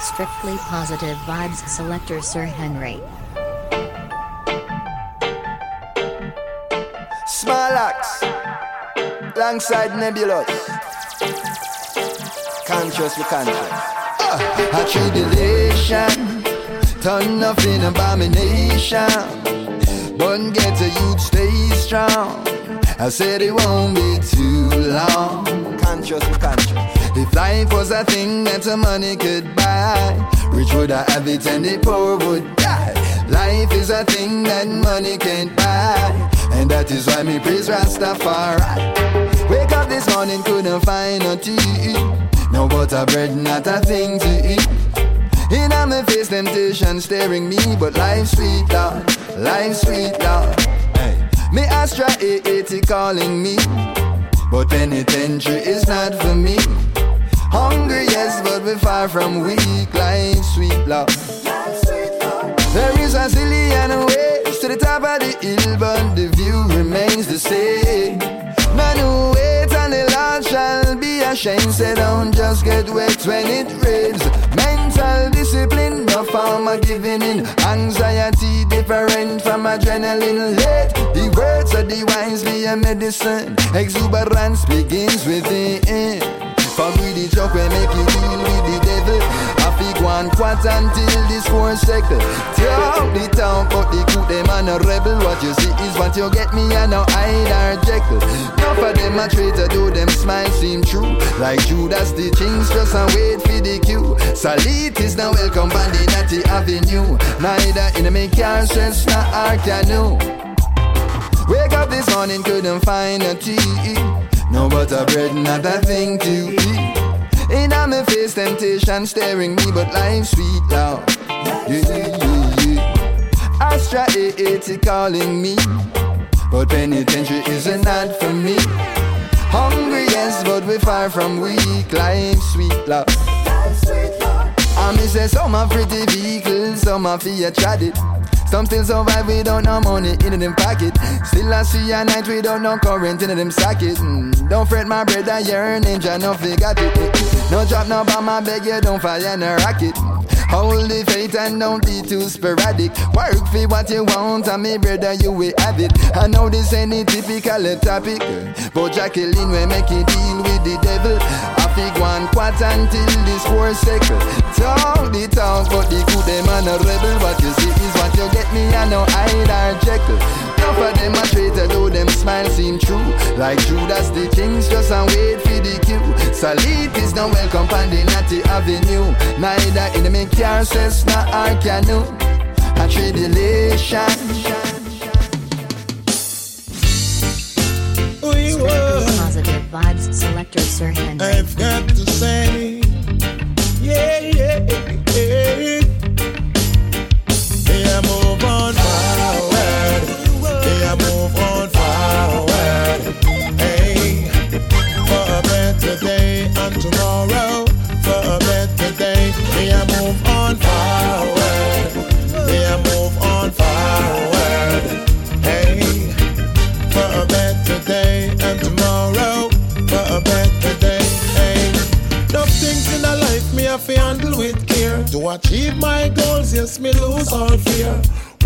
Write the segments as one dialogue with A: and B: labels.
A: Strictly Positive Vibes Selector Sir Henry.
B: Small axe, alongside Nebulous. Conscious, we conscious. Uh, a tribulation, turn of an abomination. But get a youth stay strong. I said it won't be too long. Conscious, conscious. If life was a thing that a money could buy, rich would I have it and the poor would die. Life is a thing that money can't buy, and that is why me praise Rastafari. Wake up this morning, couldn't find no tea. No butter bread, not a thing to eat. In on my face, temptation staring me, but life's sweet, Lord. Life's sweet, Lord. Hey. Me Astra 880 calling me, but penitentiary is not for me. Hungry, yes, but we're far from weak like sweet love. There is a zillion ways to the top of the hill, but the view remains the same. None who waits on the Lord shall be ashamed. Say don't just get wet when it rains. Mental discipline, no form of giving in. Anxiety different from adrenaline. Let the words of the wise be a medicine. Exuberance begins within. For greedy joke we make you deal with the devil. I fig one quat until this four second. Talk the town, but the coup them and a rebel. What you see is what you get me and no hide or jekyll. Enough of them a traitor, do them smile seem true. Like Judas the things just a wait for the cue. Salit is now welcome on the Natty Avenue. Neither in a make car stress, not our canoe. Wake up this morning, couldn't find a tea. No butter bread, not a thing to eat. In my face, temptation staring me, but life's sweet now. Yeah, yeah, yeah. Astra 880 calling me, but penitentiary is not for me. Hungry, yes, but we far from weak. Life's sweet love. I me say some are pretty vehicles, some are fear it. Some still survive without no money in them pocket. Still I see a night without no current in them socket. Mm, don't fret my brother, you're an ninja, no forgot it. No drop no bomb, I beg you, don't fire no rocket. Hold the faith and don't be too sporadic. Work for what you want, and me brother, you will have it. I know this ain't a typical topic, but Jacqueline will make you deal with the devil. I fig one quat until this four second. Talk the talk, but the good them and a rebel. What you see is what you get me, I know hide or jekyll. Enough of them a traitor, though them smile seem true. Like Judas, the kings just and wait for the cue. Salit is no welcome on the Natty Avenue. Neither in the make says not our canoe. A tribulation.
A: Positive vibes selector.
C: I've got to say, yeah, yeah. My goals, yes, me lose all fear.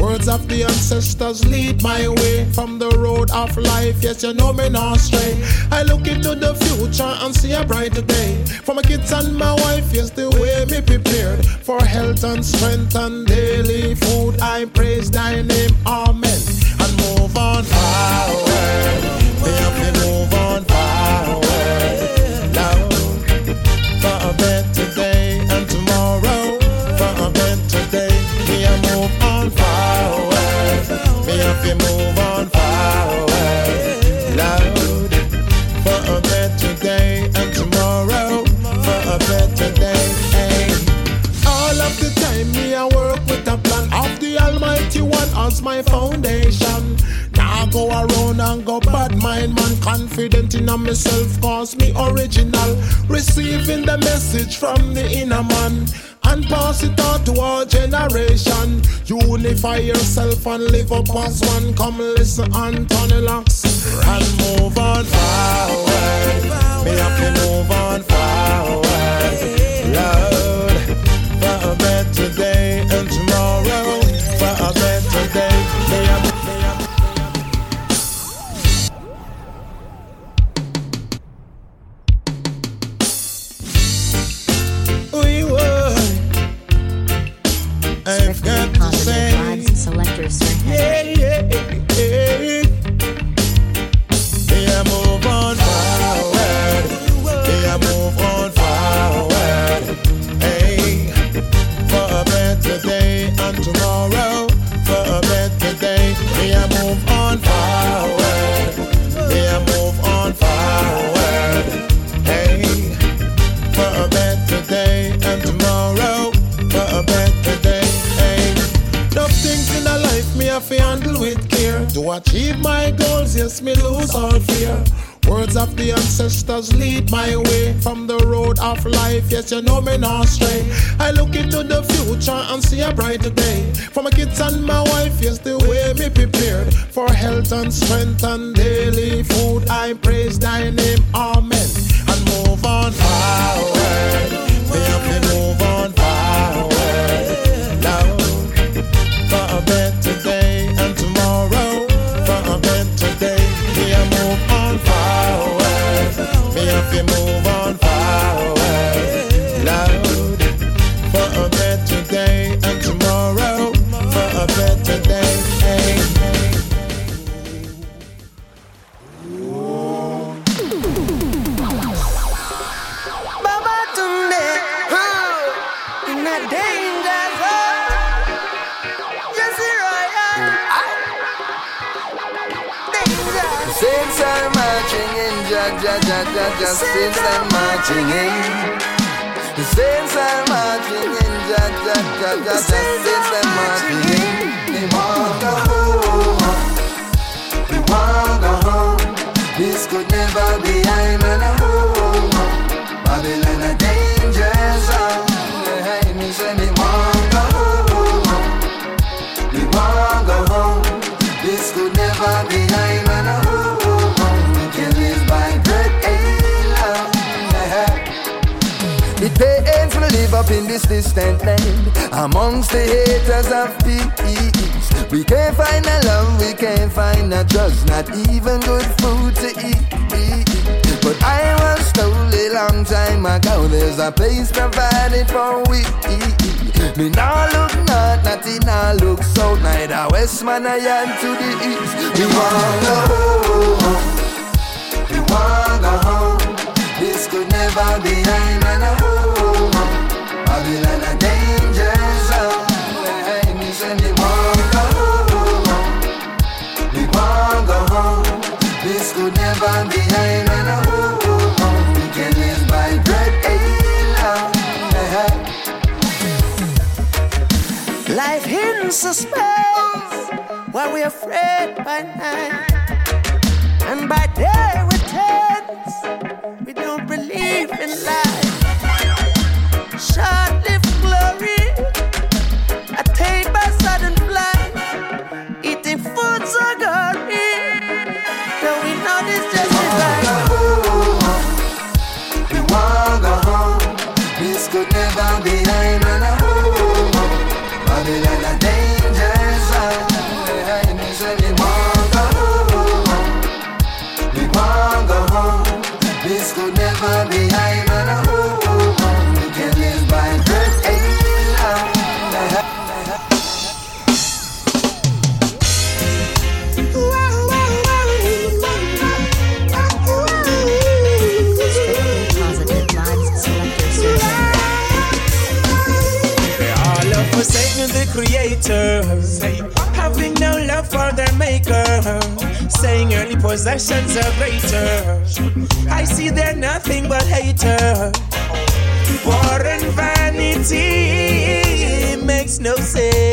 C: Words of the ancestors lead my way from the road of life. Yes, you know me not stray. I look into the future and see a brighter day. For my kids and my wife, yes, the way me prepared for health and strength and daily food. I praise thy name, amen. My foundation. Now go around and go bad mind man, confident in myself, cause me original. Receiving the message from the inner man and pass it on to our generation. Unify yourself and live up as one. Come listen the locks and move on forward. Me have to move on Achieve my goals, yes, me lose all fear. Words of the ancestors lead my way from the road of life. Yes, you know me not stray. I look into the future and see a brighter day. For my kids and my wife, yes, the way me prepared for health and strength and daily food. I praise thy name, amen. And move on forward.
B: Ja, ja, ja, ja, ja, saints are marching in. The saints are marching in, ja, ja, ja, ja, ja, saints are marching in. They want go home, they want go home. This could never be I'm in a home. Babylon a danger zone. Hey, me up in this distant land. Amongst the haters of peace We can't find a love, we can't find a trust. Not even good food to eat But I was told a long time ago There's a place provided for we Me now look north, not in now look south Neither west, man, I am to the east. We wanna home we want go home. This could never be I'm in a home. This could never I'm in a. We live by bread alone.
D: Life hidden suspense while we're afraid by night. And by day we're tense. We don't believe in life.
E: Possessions are greater. I see they're nothing but hater. War and vanity makes no sense.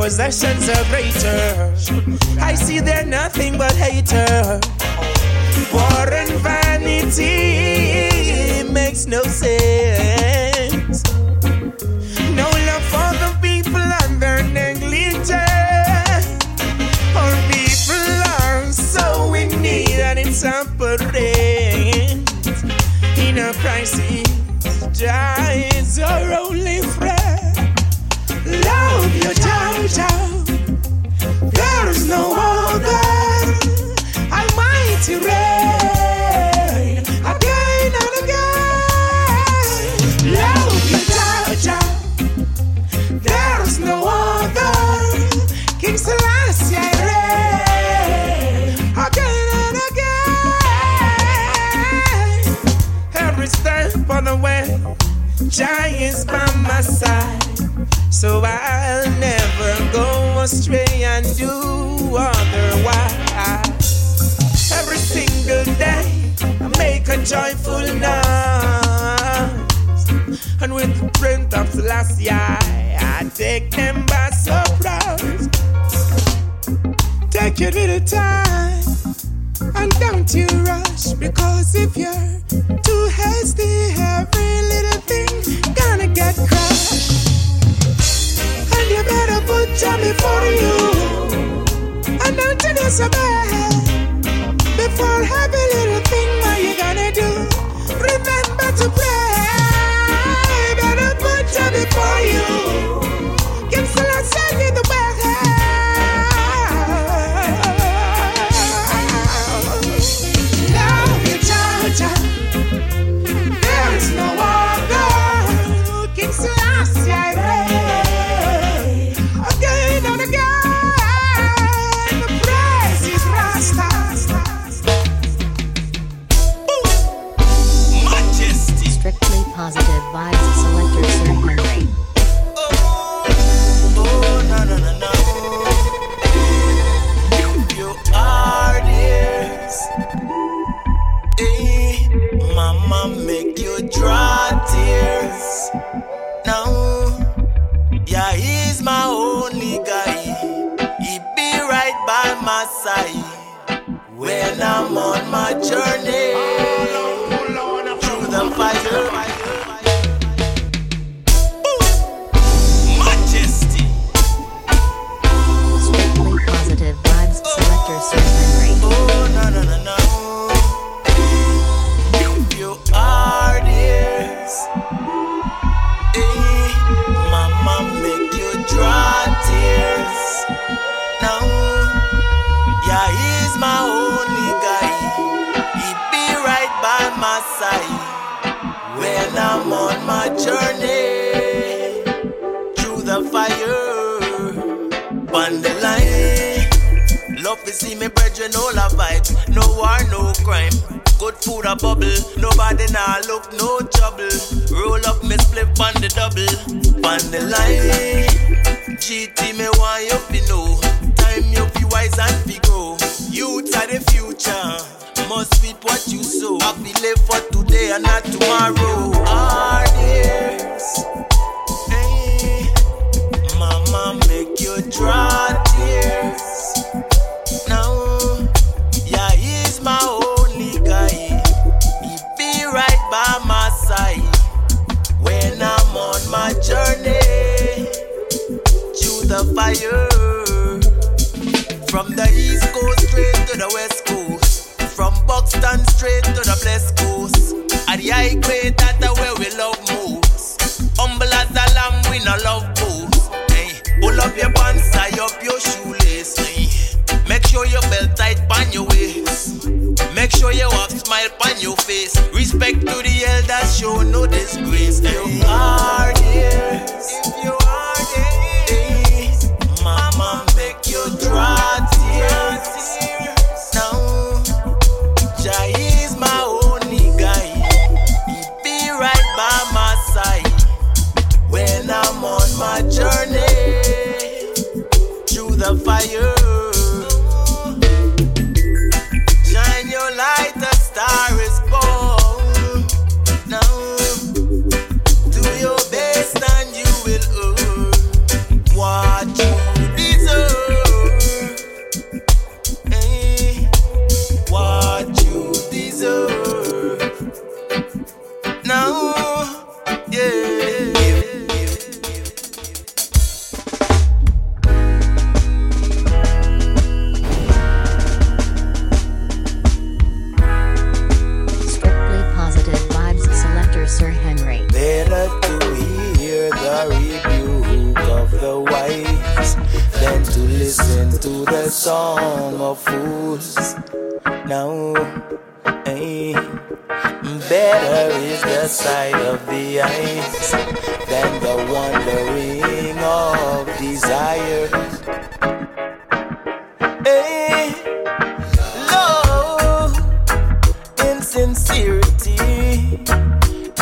E: possessions are greater. I see they're nothing but hater. War and vanity makes no sense. No love for the people and their negligence. Our people are so in need and it's apparent In a crisis, dies our own So I'll never go astray and do otherwise. Every single day, I make a joyful noise. And with the print of Celestia, I take them by surprise. Take your little time and don't you rush because if you're too hasty, every little thing gonna get crushed put jammy for you. I know to do so bad. Before happy little thing, what you gonna do? Remember to pray. Better put jammy for you.
F: up, we see me brethren all a vibe. No war, no crime. Good food a bubble. Nobody nah look no trouble. Roll up me split on the double, on the line. GT me want you fi know. Time you fi wise and fi go. Youth are the future. Must reap what you sow. I be live for today and not tomorrow. Are days. Hey, mama make you try. fire. Wandering of desire. Hey, love, insincerity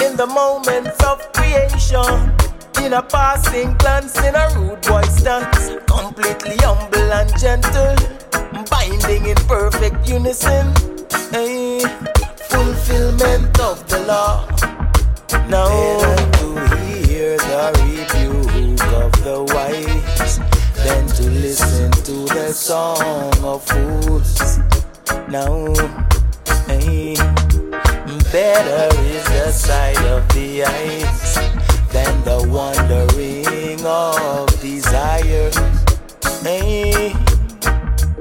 F: in the moments of creation. In a passing glance, in a rude boy stance, completely humble and gentle, binding in perfect unison. Hey, fulfillment of the law. Now song of fools. Now, hey, better is the sight of the eyes than the wandering of desire. Hey,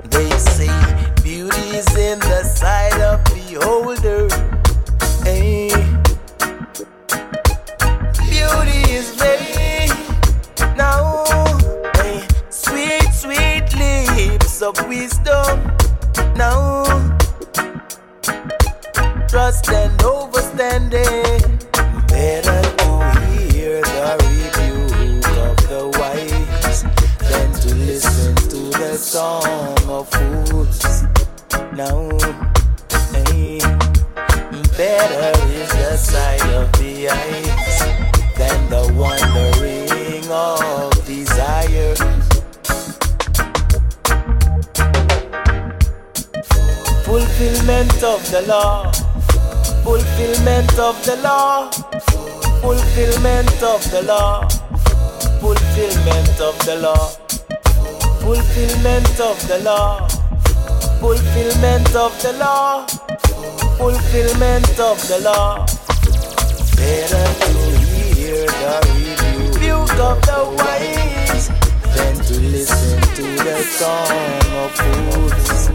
F: they say beauty is in the sight of beholder. Hey, beauty is very of wisdom now. Trust and overstanding. Better to hear the rebuke of the wise than to listen to the song of fools. Now, better is the sight of the eyes than the wandering of Fulfillment of the law. Fulfillment of the law. Fulfillment of the law. Fulfillment of the law. Fulfillment of the law. Fulfillment of the law. Fulfillment of the law. Better to hear the rebuke of the wise than to listen to the song of fools.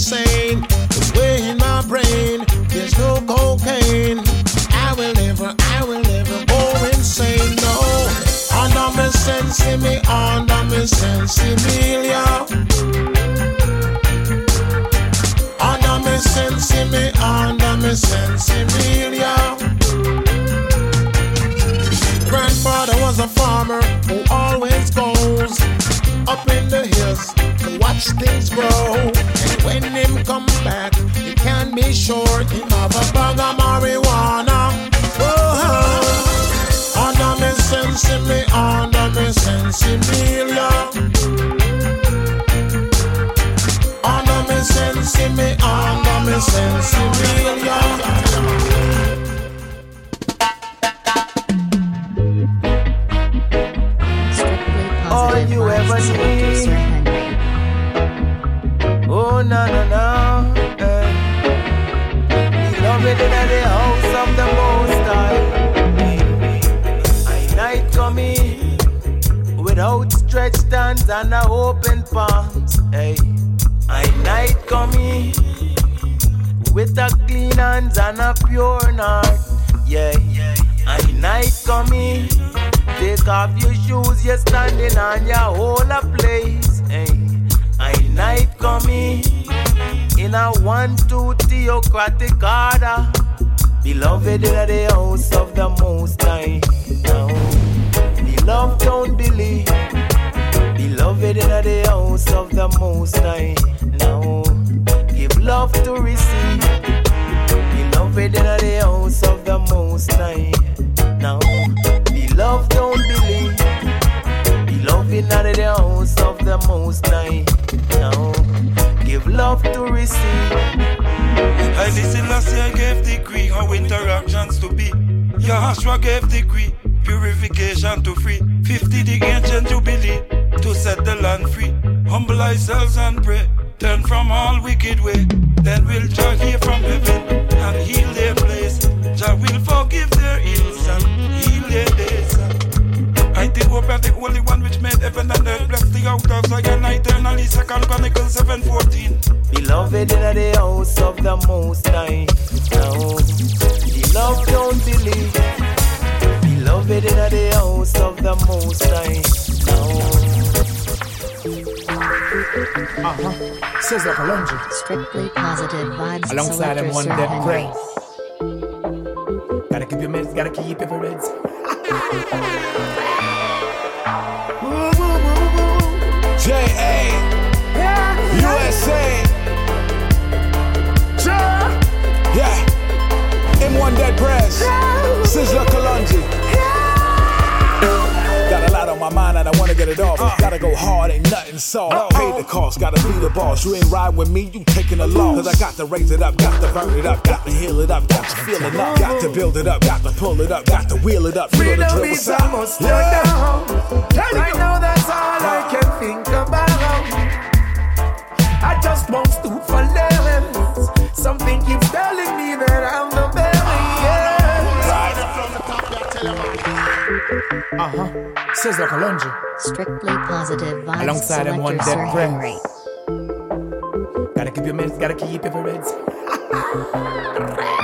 C: insane. It's way in my brain. There's no cocaine. I will never, I will never go insane. No, under me me, under me sense Emilia. Under me me, under me sense up in the hills to watch things grow. And when him come back, you can be sure him have a bag of marijuana. Oh, under me sense me, under me Emilia. Under me sense me, under me sense
A: positive
F: you
A: vibes
F: ever
A: selector
F: need.
A: Sir Henry.
F: Oh no no no, eh. Beloved in the house of the Most High. I night coming with outstretched hands and a open palms. Hey, I night coming with a clean hands and a pure heart. Yeah, I night coming. Take off your shoes, you're standing on your whole place. Eh? Hey, I night coming in a one, two theocratic order. Beloved in the house of the Most High. Now, beloved, don't believe. Beloved in the house of the Most High. Now, give love to receive. Beloved in the house of the Most High. Now, beloved, don't believe. Beloved in the house of the Most High. Now, give love to receive.
G: I listen last year gave decree how interactions to be. Yahshua gave decree purification to free. 50 the ancient jubilee to set the land free. Humble ourselves and pray. Turn from all wicked way. Then we'll Jah hear from heaven and heal their place. Jah will forgive their ills and hope are the only one which made heaven and earth. Bless the outdoors like an eternally. Second Chronicles 7:14.
F: Beloved in the house of the Most High. Now, the love don't believe. Beloved in the house of the Most High.
H: Now. Uh-huh. Sizzla Kalonji.
A: Strictly positive vibes.
H: Alongside them one
A: Sir
H: dead
A: Henry.
H: Gotta keep your meds, gotta keep your reds.
I: J.A. USA. My mind and I wanna get it off. Gotta go hard, ain't nothing soft. Pay the cost, gotta be the boss. You ain't riding with me, you taking a loss. Cause I got to raise it up, got to burn it up, got to heal it up, got to feel it up, got to build it up, got to pull it up, got to wheel it up. You know the
F: Freedom
I: drill,
F: is
I: what's
F: a
I: up?
F: must down. Right now, that's all I can think about. I just won't stoop for less. Something keeps telling me that I'm the very
H: Uh-huh. Sizzla Kalonji.
A: Strictly positive vibes.
H: Alongside them one dead
A: Henry.
H: Gotta keep your meds, gotta keep your reds.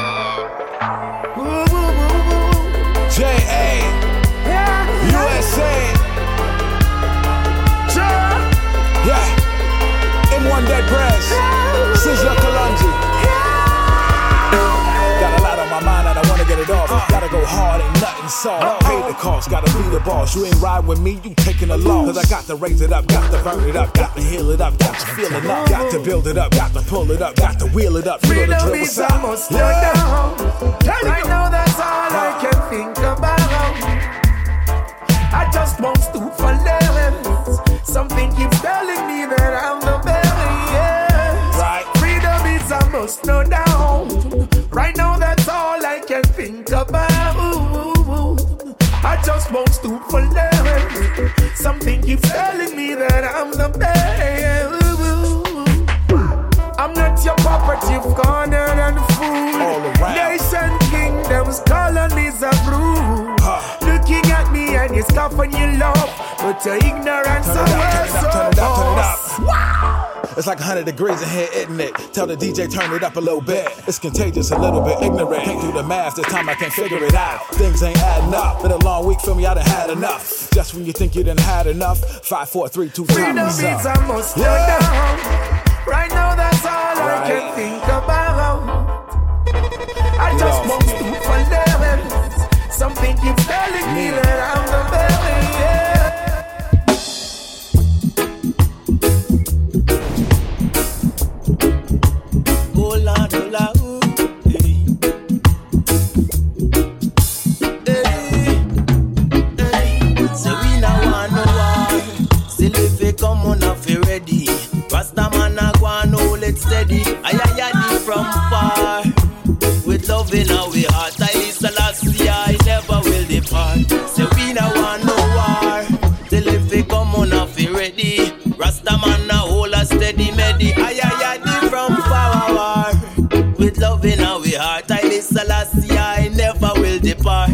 I: hard, ain't nothing soft. Pay the cost, gotta be the boss. You ain't riding with me, you taking a loss. Cause I got to raise it up, got to burn it up, got to heal it up, got to feel it up, got to build it up, got to pull it up, got to wheel it up. You know the
F: Freedom
I: drill,
F: is
I: what's
F: a
I: up?
F: must down. Right now, that's all I can think about. I just won't stoop for less. Something keeps telling me that I'm the best.
I: Right.
F: Freedom is a must no Something telling me that I'm the best. I'm not your property, you've cornered and fool.
I: All around.
F: Nation, kingdoms, colonies are ruled. Looking at me and you scoff when you love, but your ignorance
I: It's like 100 degrees in here, isn't it? Tell the DJ turn it up a little bit. It's contagious, a little bit ignorant. Can't do the math, this time I can't figure it out. Things ain't adding up. Been a long week, feel me, I done had enough. Just when you think you done had enough, five, four, three, two,
F: Freedom
I: time
F: is
I: is
F: a
I: up.
F: must
I: Yeah.
F: down. Right now, that's all I can think about. I just
I: me.
F: stoop for less. Something keeps telling me that I'm the very love in our heart, I listen last year, I never will depart. So we now want no war. Still if we come on, I ready. Rasta man a hold a steady medi. Ay ay ay from far. With love in our heart, I listen last year, I never will depart.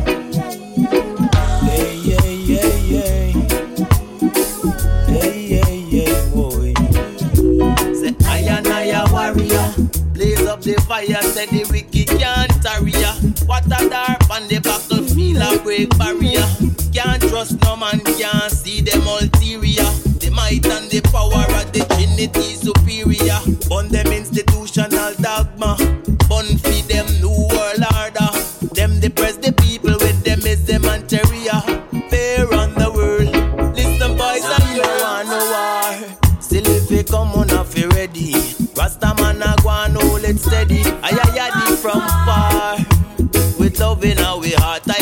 F: Hey, yeah, yeah, dark on the battlefield, a break barrier. Can't trust no man, can't see them ulterior. The might and the power of the Trinity superior. Love in our heart, I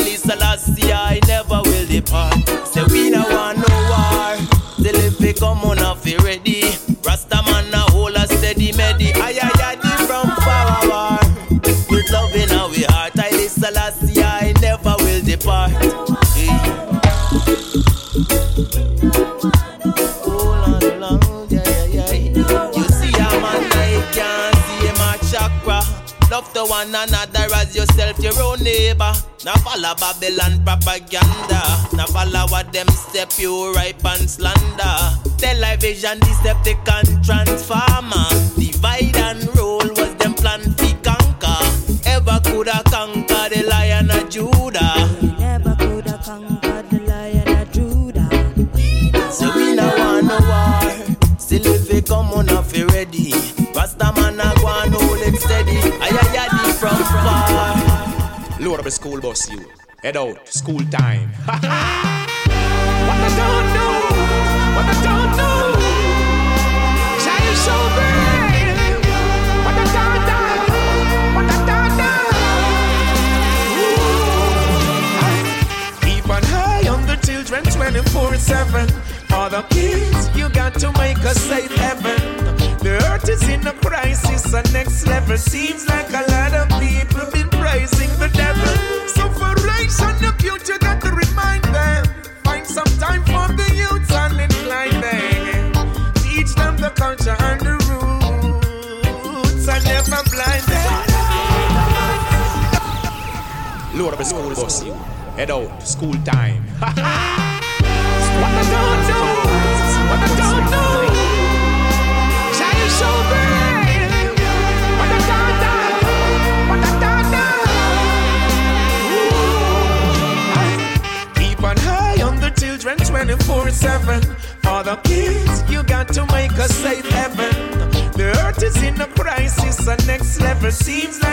F: your own neighbor. Now follow Babylon propaganda. Now follow what them step you ripe and slander. Television, Decepticon, Transformer. Divide and rule was them plan to conquer. Ever coulda conquer the lion of Judah.
J: The
H: school bus, you. Head out, school time. what I don't know, what I don't know. Child so bad. What I don't know, what I don't know.
E: Keep an eye on the children 24 7. For the kids, you got to make a safe heaven. The earth is in a crisis, a next level. Seems like a lot of people been praising the devil. So for race and the future, got to remind them. Find some time for the youth and incline them. Teach them the culture and the roots and never blind them.
H: Load up the school bus. Head out, school time. what I don't know, what I don't know.
E: Kids, you got to make a safe heaven. The earth is in a crisis, a next level. Seems like